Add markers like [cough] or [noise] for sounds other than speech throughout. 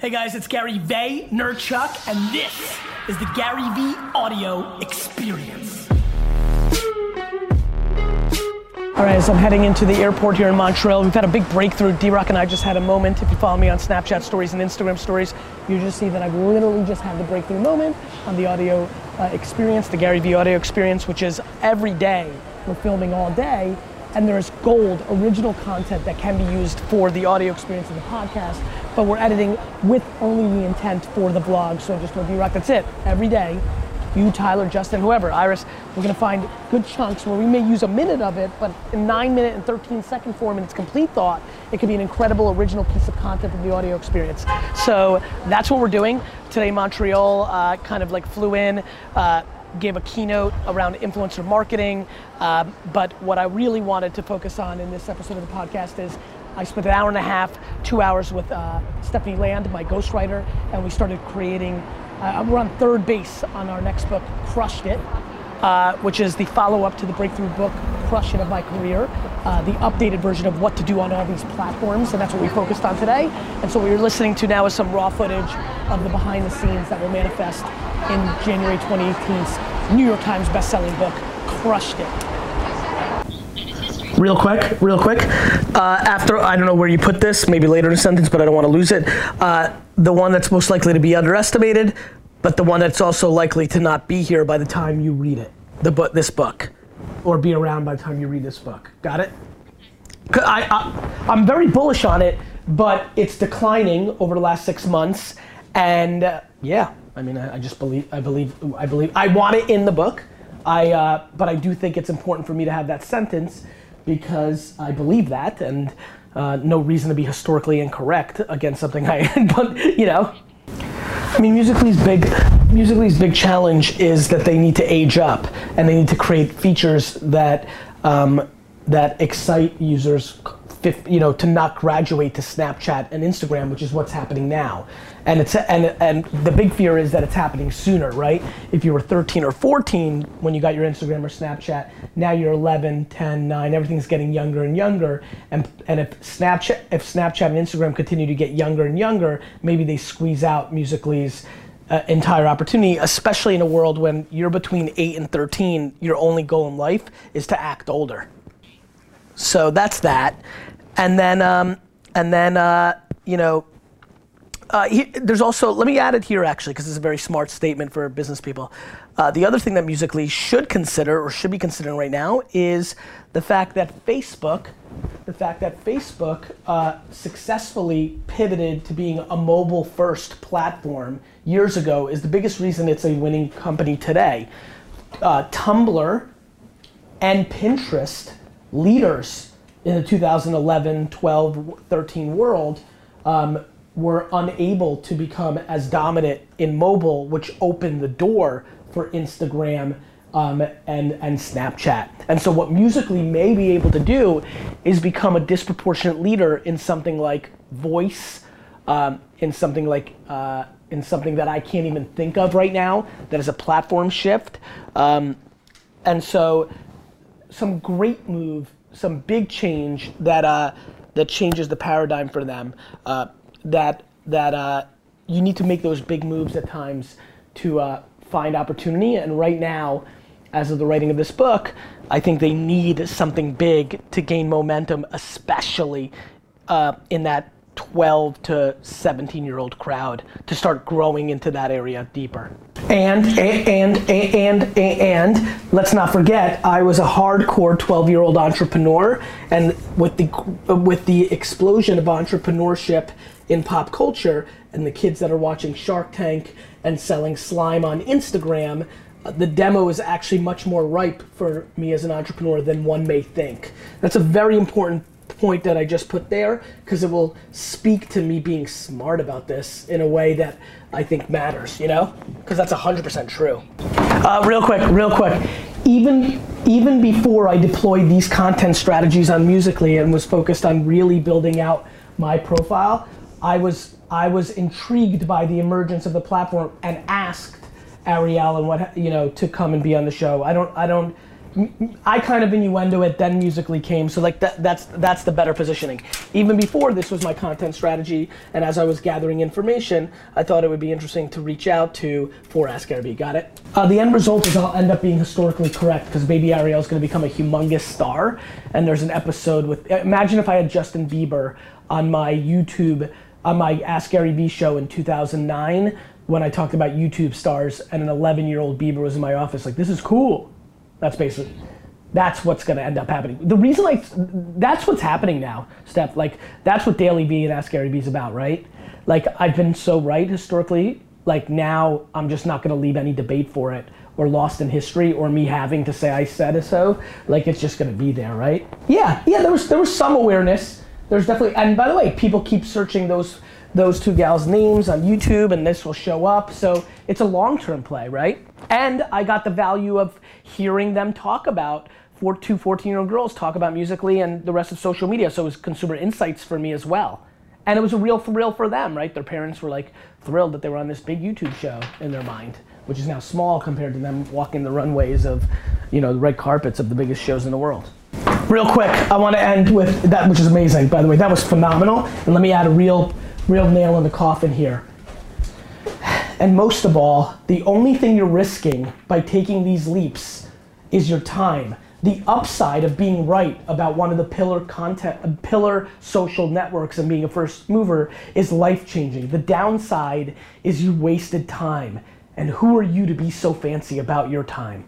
Hey guys, it's Gary Vaynerchuk, and this is the Gary V Audio Experience. All right, as I'm heading into the airport here in Montreal, we've had a big breakthrough. D-Rock and I just had a moment. If you follow me on Snapchat stories and Instagram stories, you just see that I've literally just had the breakthrough moment on the audio uh, experience, the Gary V Audio Experience, which is every day. We're filming all day, and there's gold, original content that can be used for the audio experience of the podcast, but we're editing with only the intent for the vlog. So just with D-Rock, that's it. Every day, you, Tyler, Justin, whoever, Iris, we're gonna find good chunks where we may use a minute of it, but in nine minute and 13 second form in its complete thought, it could be an incredible original piece of content from the audio experience. So that's what we're doing. Today, Montreal uh, kind of like flew in, uh, gave a keynote around influencer marketing. Um, but what I really wanted to focus on in this episode of the podcast is I spent an hour and a half, two hours with uh, Stephanie Land, my ghostwriter, and we started creating. Uh, we're on third base on our next book, Crushed It, uh, which is the follow-up to the breakthrough book, Crush It of My Career, uh, the updated version of what to do on all these platforms, and that's what we focused on today. And so what you're listening to now is some raw footage of the behind the scenes that will manifest in January 2018's New York Times best-selling book, Crushed It. Real quick, real quick. Uh, after, I don't know where you put this, maybe later in the sentence, but I don't want to lose it. Uh, the one that's most likely to be underestimated, but the one that's also likely to not be here by the time you read it. The book, this book, or be around by the time you read this book. Got it? I, I, I'm very bullish on it, but it's declining over the last six months, and uh, yeah, I mean, I, I, just believe, I believe, I believe, I want it in the book. I, uh, but I do think it's important for me to have that sentence because I believe that, and uh, no reason to be historically incorrect against something I, [laughs] but you know. I mean, Musically's big, Musically's big challenge is that they need to age up, and they need to create features that um, that excite users you know, to not graduate to Snapchat and Instagram, which is what's happening now. And it's and and the big fear is that it's happening sooner, right? If you were 13 or 14 when you got your Instagram or Snapchat, now you're 11, 10, 9, everything's getting younger and younger. And and if Snapchat if Snapchat and Instagram continue to get younger and younger, maybe they squeeze out Musically's uh, entire opportunity, especially in a world when you're between 8 and 13, your only goal in life is to act older. So that's that. And then, um, and then, uh, you know, uh, he, there's also, let me add it here actually, because it's a very smart statement for business people. Uh, the other thing that Musically should consider or should be considering right now is the fact that Facebook, the fact that Facebook uh, successfully pivoted to being a mobile first platform years ago is the biggest reason it's a winning company today. Uh, Tumblr and Pinterest, leaders in the 2011, 12, 13 world, um, were unable to become as dominant in mobile, which opened the door for Instagram um, and, and Snapchat. And so, what Musically may be able to do is become a disproportionate leader in something like voice, um, in something like uh, in something that I can't even think of right now that is a platform shift. Um, and so, some great move, some big change that uh, that changes the paradigm for them. Uh, that that uh, you need to make those big moves at times to uh, find opportunity. And right now, as of the writing of this book, I think they need something big to gain momentum, especially uh, in that 12 to 17 year old crowd to start growing into that area deeper. And, and, and, and, and, let's not forget, I was a hardcore 12 year old entrepreneur. And with the, with the explosion of entrepreneurship in pop culture and the kids that are watching Shark Tank and selling slime on Instagram, uh, the demo is actually much more ripe for me as an entrepreneur than one may think. That's a very important point that I just put there because it will speak to me being smart about this in a way that I think matters, you know? Because that's 100% true. Uh, real quick, real quick. Even, even before I deployed these content strategies on Musically and was focused on really building out my profile, I was I was intrigued by the emergence of the platform and asked Ariel and what you know to come and be on the show. I don't I don't I kind of innuendo it, then Musical.ly came. So like that, that's that's the better positioning. Even before this was my content strategy, and as I was gathering information, I thought it would be interesting to reach out to for Ask Gary Vee. Got it? Uh, the end result is I'll end up being historically correct because Baby Ariel is going to become a humongous star. And there's an episode with. Imagine if I had Justin Bieber on my YouTube, on my Ask Gary Vee show in 2009 when I talked about YouTube stars, and an 11 year old Bieber was in my office. Like, this is cool that's basically, that's what's gonna end up happening. The reason like, that's what's happening now, Steph. Like, that's what Daily Vee and Ask Gary Vee is about, right? Like, I've been so right historically. Like now, I'm just not gonna leave any debate for it or lost in history or me having to say I said so. Like it's just gonna be there, right? Yeah, yeah. There was there was some awareness. There's definitely, and by the way, people keep searching those those two gals' names on YouTube, and this will show up. So it's a long-term play, right? And I got the value of hearing them talk about four, two 14-year-old girls talk about Musical.ly and the rest of social media. So it was consumer insights for me as well. And it was a real thrill for them, right? Their parents were like thrilled that they were on this big YouTube show in their mind, which is now small compared to them walking the runways of, you know, the red carpets of the biggest shows in the world. Real quick, I want to end with that, which is amazing, by the way. That was phenomenal. And let me add a real, real nail in the coffin here. And most of all, the only thing you're risking by taking these leaps is your time. The upside of being right about one of the pillar content, pillar social networks and being a first mover is life changing. The downside is you wasted time. And who are you to be so fancy about your time?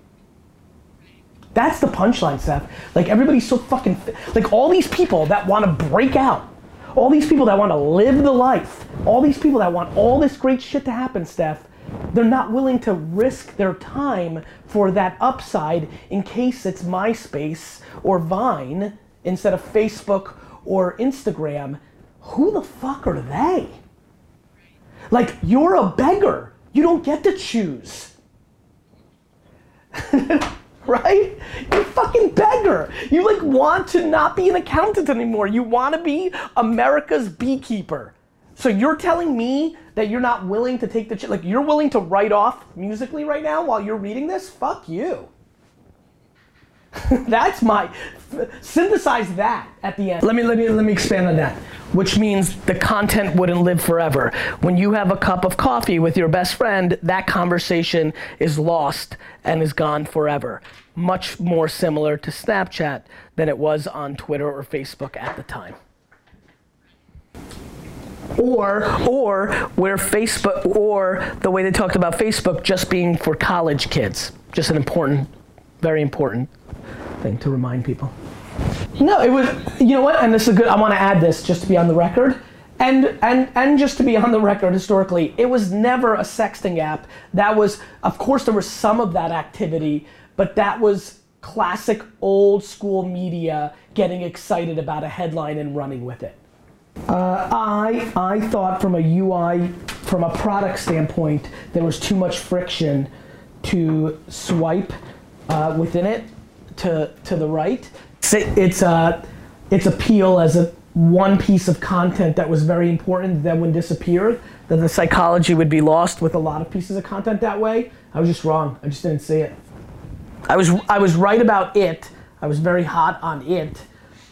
That's the punchline, Steph. Like everybody's so fucking, like all these people that want to break out all these people that want to live the life, all these people that want all this great shit to happen, Steph, they're not willing to risk their time for that upside in case it's MySpace or Vine instead of Facebook or Instagram. Who the fuck are they? Like, you're a beggar. You don't get to choose. [laughs] [laughs] right? You're fucking beggar. You like want to not be an accountant anymore. You want to be America's beekeeper. So you're telling me that you're not willing to take the ch- like you're willing to write off Musical.ly right now while you're reading this? Fuck you. [laughs] That's my synthesize that at the end. Let me let me let me expand on that. Which means the content wouldn't live forever. When you have a cup of coffee with your best friend, that conversation is lost and is gone forever. Much more similar to Snapchat than it was on Twitter or Facebook at the time. Or, or where Facebook, or the way they talked about Facebook just being for college kids. Just an important, very important thing to remind people. No, it was, you know what, and this is good, I wanna add this just to be on the record. And, and, and just to be on the record historically, it was never a sexting app. That was, of course, there was some of that activity, but that was classic old school media getting excited about a headline and running with it. Uh, I, I thought from a UI, from a product standpoint, there was too much friction to swipe uh, within it to, to the right. It's, a its appeal as a one piece of content that was very important that would disappear, that the psychology would be lost with a lot of pieces of content that way. I was just wrong. I just didn't see it. I was, I was right about it. I was very hot on it,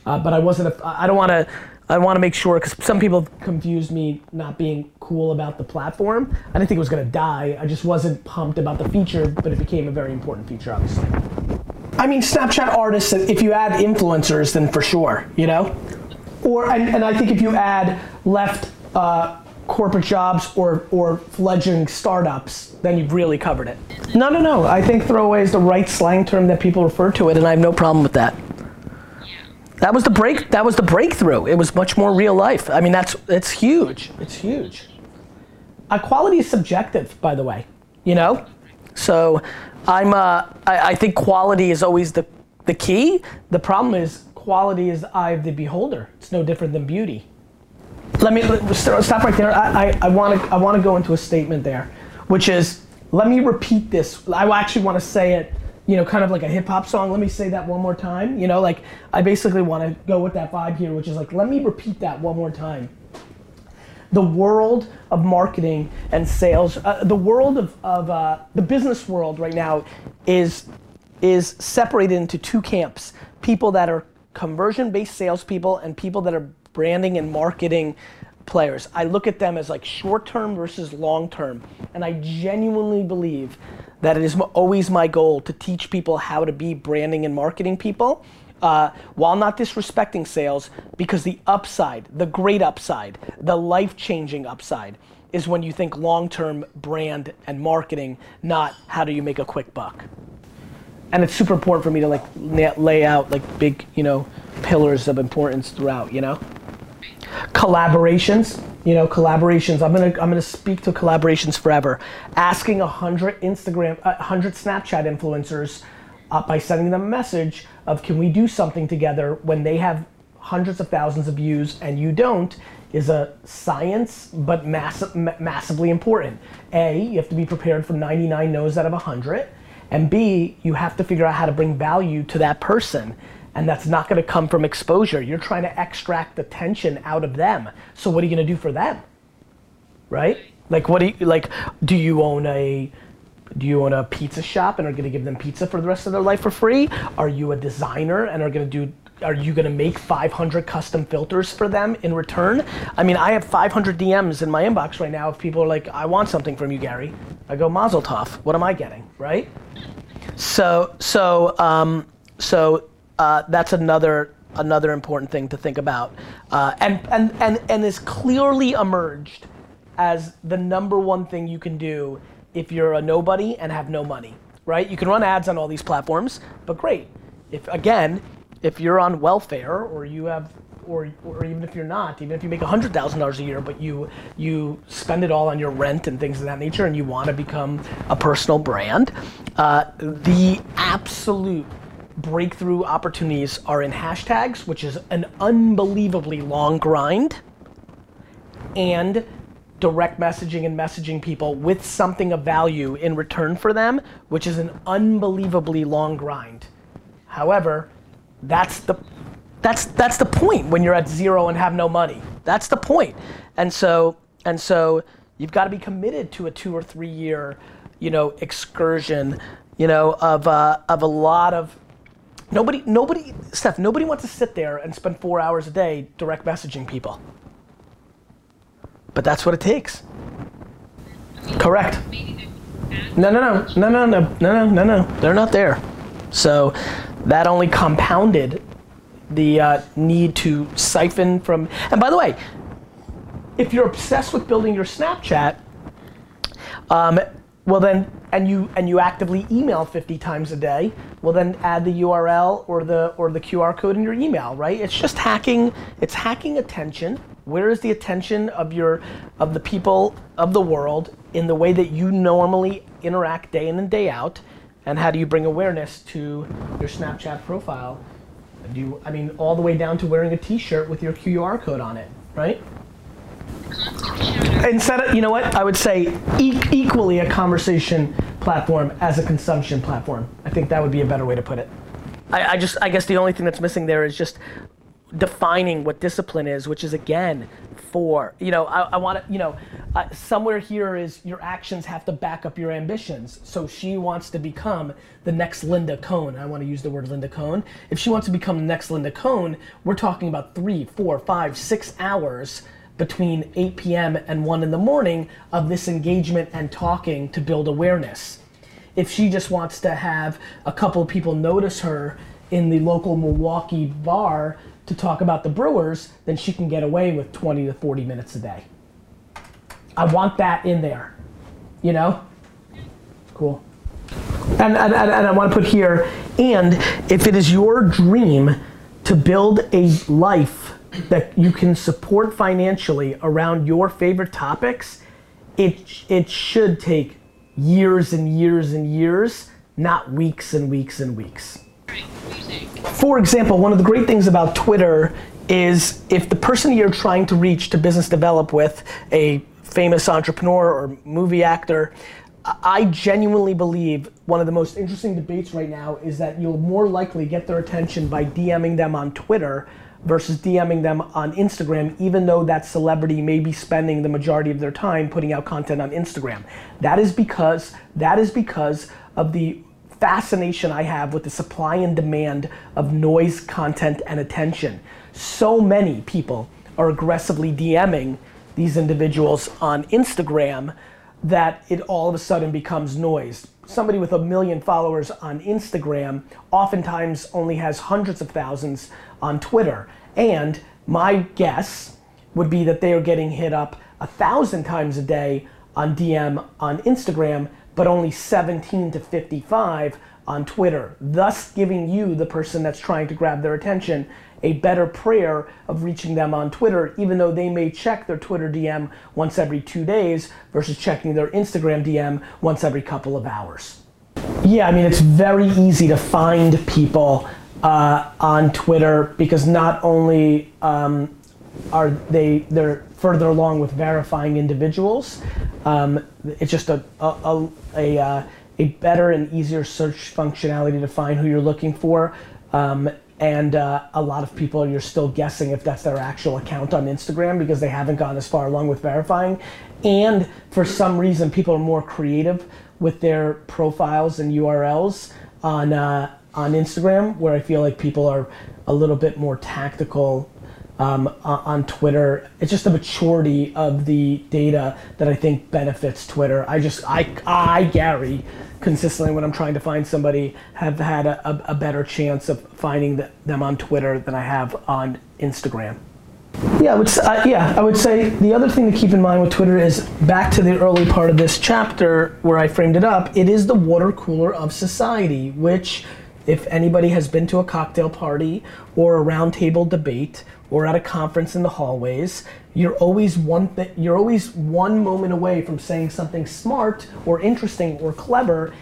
uh, but I wasn't. A, I don't want to. I want to make sure because some people confused me not being cool about the platform. I didn't think it was going to die. I just wasn't pumped about the feature, but it became a very important feature, obviously. I mean, Snapchat artists, if you add influencers, then for sure, you know? Or, and, and I think if you add left uh, corporate jobs or, or fledgling startups, then you've really covered it. No, no, no. I think throwaway is the right slang term that people refer to it, and I have no problem with that. That was the break. That was the breakthrough. It was much more real life. I mean, that's it's huge. It's huge. Equality is subjective, by the way. You know, so I'm, uh, I, I think quality is always the, the key. The problem is quality is the eye of the beholder. It's no different than beauty. Let me let, stop right there. I, I, I want to I want to go into a statement there, which is let me repeat this. I actually want to say it, you know, kind of like a hip hop song. Let me say that one more time. You know, like I basically want to go with that vibe here, which is like let me repeat that one more time the world of marketing and sales, uh, the world of, of uh, the business world right now is is separated into two camps people that are conversion based salespeople and people that are branding and marketing players. I look at them as like short term versus long term. And I genuinely believe that it is always my goal to teach people how to be branding and marketing people. Uh, while not disrespecting sales, because the upside, the great upside, the life changing upside, is when you think long term brand and marketing, not how do you make a quick buck. And it's super important for me to like lay out like big, you know, pillars of importance throughout, you know? Collaborations, you know, collaborations. I'm gonna I'm gonna speak to collaborations forever. Asking a hundred Instagram, a hundred Snapchat influencers uh, by sending them a message of can we do something together when they have hundreds of thousands of views and you don't is a science but massive, massively important. A, you have to be prepared for 99 no's out of 100, and B, you have to figure out how to bring value to that person and that's not going to come from exposure. You're trying to extract the tension out of them. So what are you going to do for them? Right? Like what do you like do you own a do you own a pizza shop and are going to give them pizza for the rest of their life for free? Are you a designer and are going to do are you going to make 500 custom filters for them in return? I mean, I have 500 DMs in my inbox right now if people are like, I want something from you, Gary. I go, Mazel Tov. What am I getting, right? So, so, um, so uh, that's another another important thing to think about, uh, and and and and is clearly emerged as the number one thing you can do if you're a nobody and have no money, right? You can run ads on all these platforms, but great. If again, if you're on welfare or you have or, or even if you're not, even if you make $100,000 a year, but you, you spend it all on your rent and things of that nature and you want to become a personal brand, uh, the absolute breakthrough opportunities are in hashtags, which is an unbelievably long grind, and direct messaging and messaging people with something of value in return for them, which is an unbelievably long grind. However, that's the that's that's the point when you're at zero and have no money. That's the point. And so and so you've got to be committed to a two or three year, you know, excursion, you know, of uh, of a lot of Nobody, nobody, Steph, nobody wants to sit there and spend four hours a day direct messaging people. But that's what it takes. Correct. No, no, no, no, no, no, no, no, no, they're not there. So that only compounded the uh, need to siphon from. And by the way, if you're obsessed with building your Snapchat, um, well then and you and you actively email 50 times a day well then add the url or the or the qr code in your email right it's just hacking it's hacking attention where is the attention of your of the people of the world in the way that you normally interact day in and day out? And how do you bring awareness to your snapchat profile? Do you i mean all the way down to wearing a t-shirt with your qr code on it right? Instead of, you know what, I would say e- equally a conversation platform as a consumption platform. I think that would be a better way to put it. I, I just, I guess the only thing that's missing there is just defining what discipline is, which is again for, you know, I, I want to, you know, uh, somewhere here is your actions have to back up your ambitions. So she wants to become the next Linda Cohn. I want to use the word Linda Cohn. If she wants to become the next Linda Cohn, we're talking about three, four, five, six hours between 8 p.m. and 1 in the morning of this engagement and talking to build awareness. If she just wants to have a couple of people notice her in the local Milwaukee bar to talk about the Brewers, then she can get away with 20 to 40 minutes a day. I want that in there, you know? Cool. And, and, and I want to put here, and if it is your dream to build a life that you can support financially around your favorite topics, it, it should take years and years and years, not weeks and weeks and weeks. For example, one of the great things about Twitter is if the person you're trying to reach to business develop with, a famous entrepreneur or movie actor, I genuinely believe one of the most interesting debates right now is that you'll more likely get their attention by DMing them on Twitter versus DMing them on Instagram, even though that celebrity may be spending the majority of their time putting out content on Instagram. That is because that is because of the fascination I have with the supply and demand of noise, content, and attention. So many people are aggressively DMing these individuals on Instagram that it all of a sudden becomes noise. Somebody with a million followers on Instagram oftentimes only has hundreds of thousands on Twitter. And my guess would be that they are getting hit up a thousand times a day on DM on Instagram, but only 17 to 55 on Twitter, thus giving you, the person that's trying to grab their attention, a better prayer of reaching them on Twitter, even though they may check their Twitter DM once every two days versus checking their Instagram DM once every couple of hours. Yeah, I mean, it's very easy to find people uh, on Twitter because not only um, are they they're further along with verifying individuals, um, it's just a a, a, a, uh, a, better and easier search functionality to find who you're looking for. Um, and uh, a lot of people you're still guessing if that's their actual account on Instagram because they haven't gone as far along with verifying. And for some reason, people are more creative with their profiles and URLs on uh, on Instagram, where I feel like people are a little bit more tactical um, on Twitter. It's just the maturity of the data that I think benefits Twitter. I just, I, I, Gary, consistently when I'm trying to find somebody, have had a, a better chance of finding the, them on Twitter than I have on Instagram. Yeah, I would, uh, yeah, I would say the other thing to keep in mind with Twitter is back to the early part of this chapter where I framed it up. It is the water cooler of society, which, if anybody has been to a cocktail party or a roundtable debate or at a conference in the hallways, you're always one th- you're always one moment away from saying something smart or interesting or clever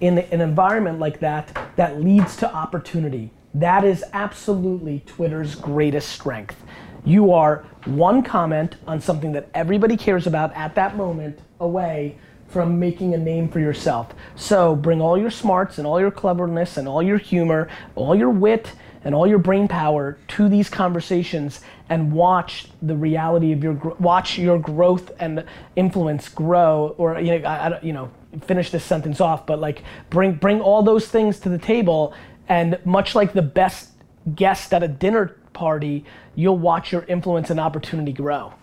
in an environment like that that leads to opportunity. That is absolutely Twitter's greatest strength. You are one comment on something that everybody cares about at that moment away from making a name for yourself. So bring all your smarts and all your cleverness and all your humor, all your wit and all your brain power to these conversations and watch the reality of your watch your growth and influence grow or you know I, I, you know finish this sentence off but like bring bring all those things to the table and much like the best guest at a dinner party you'll watch your influence and opportunity grow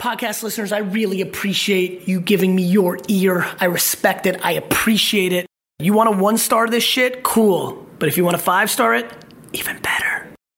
podcast listeners i really appreciate you giving me your ear. I respect it. I appreciate it. You want a one star this shit? Cool. But if you want a five star it even better.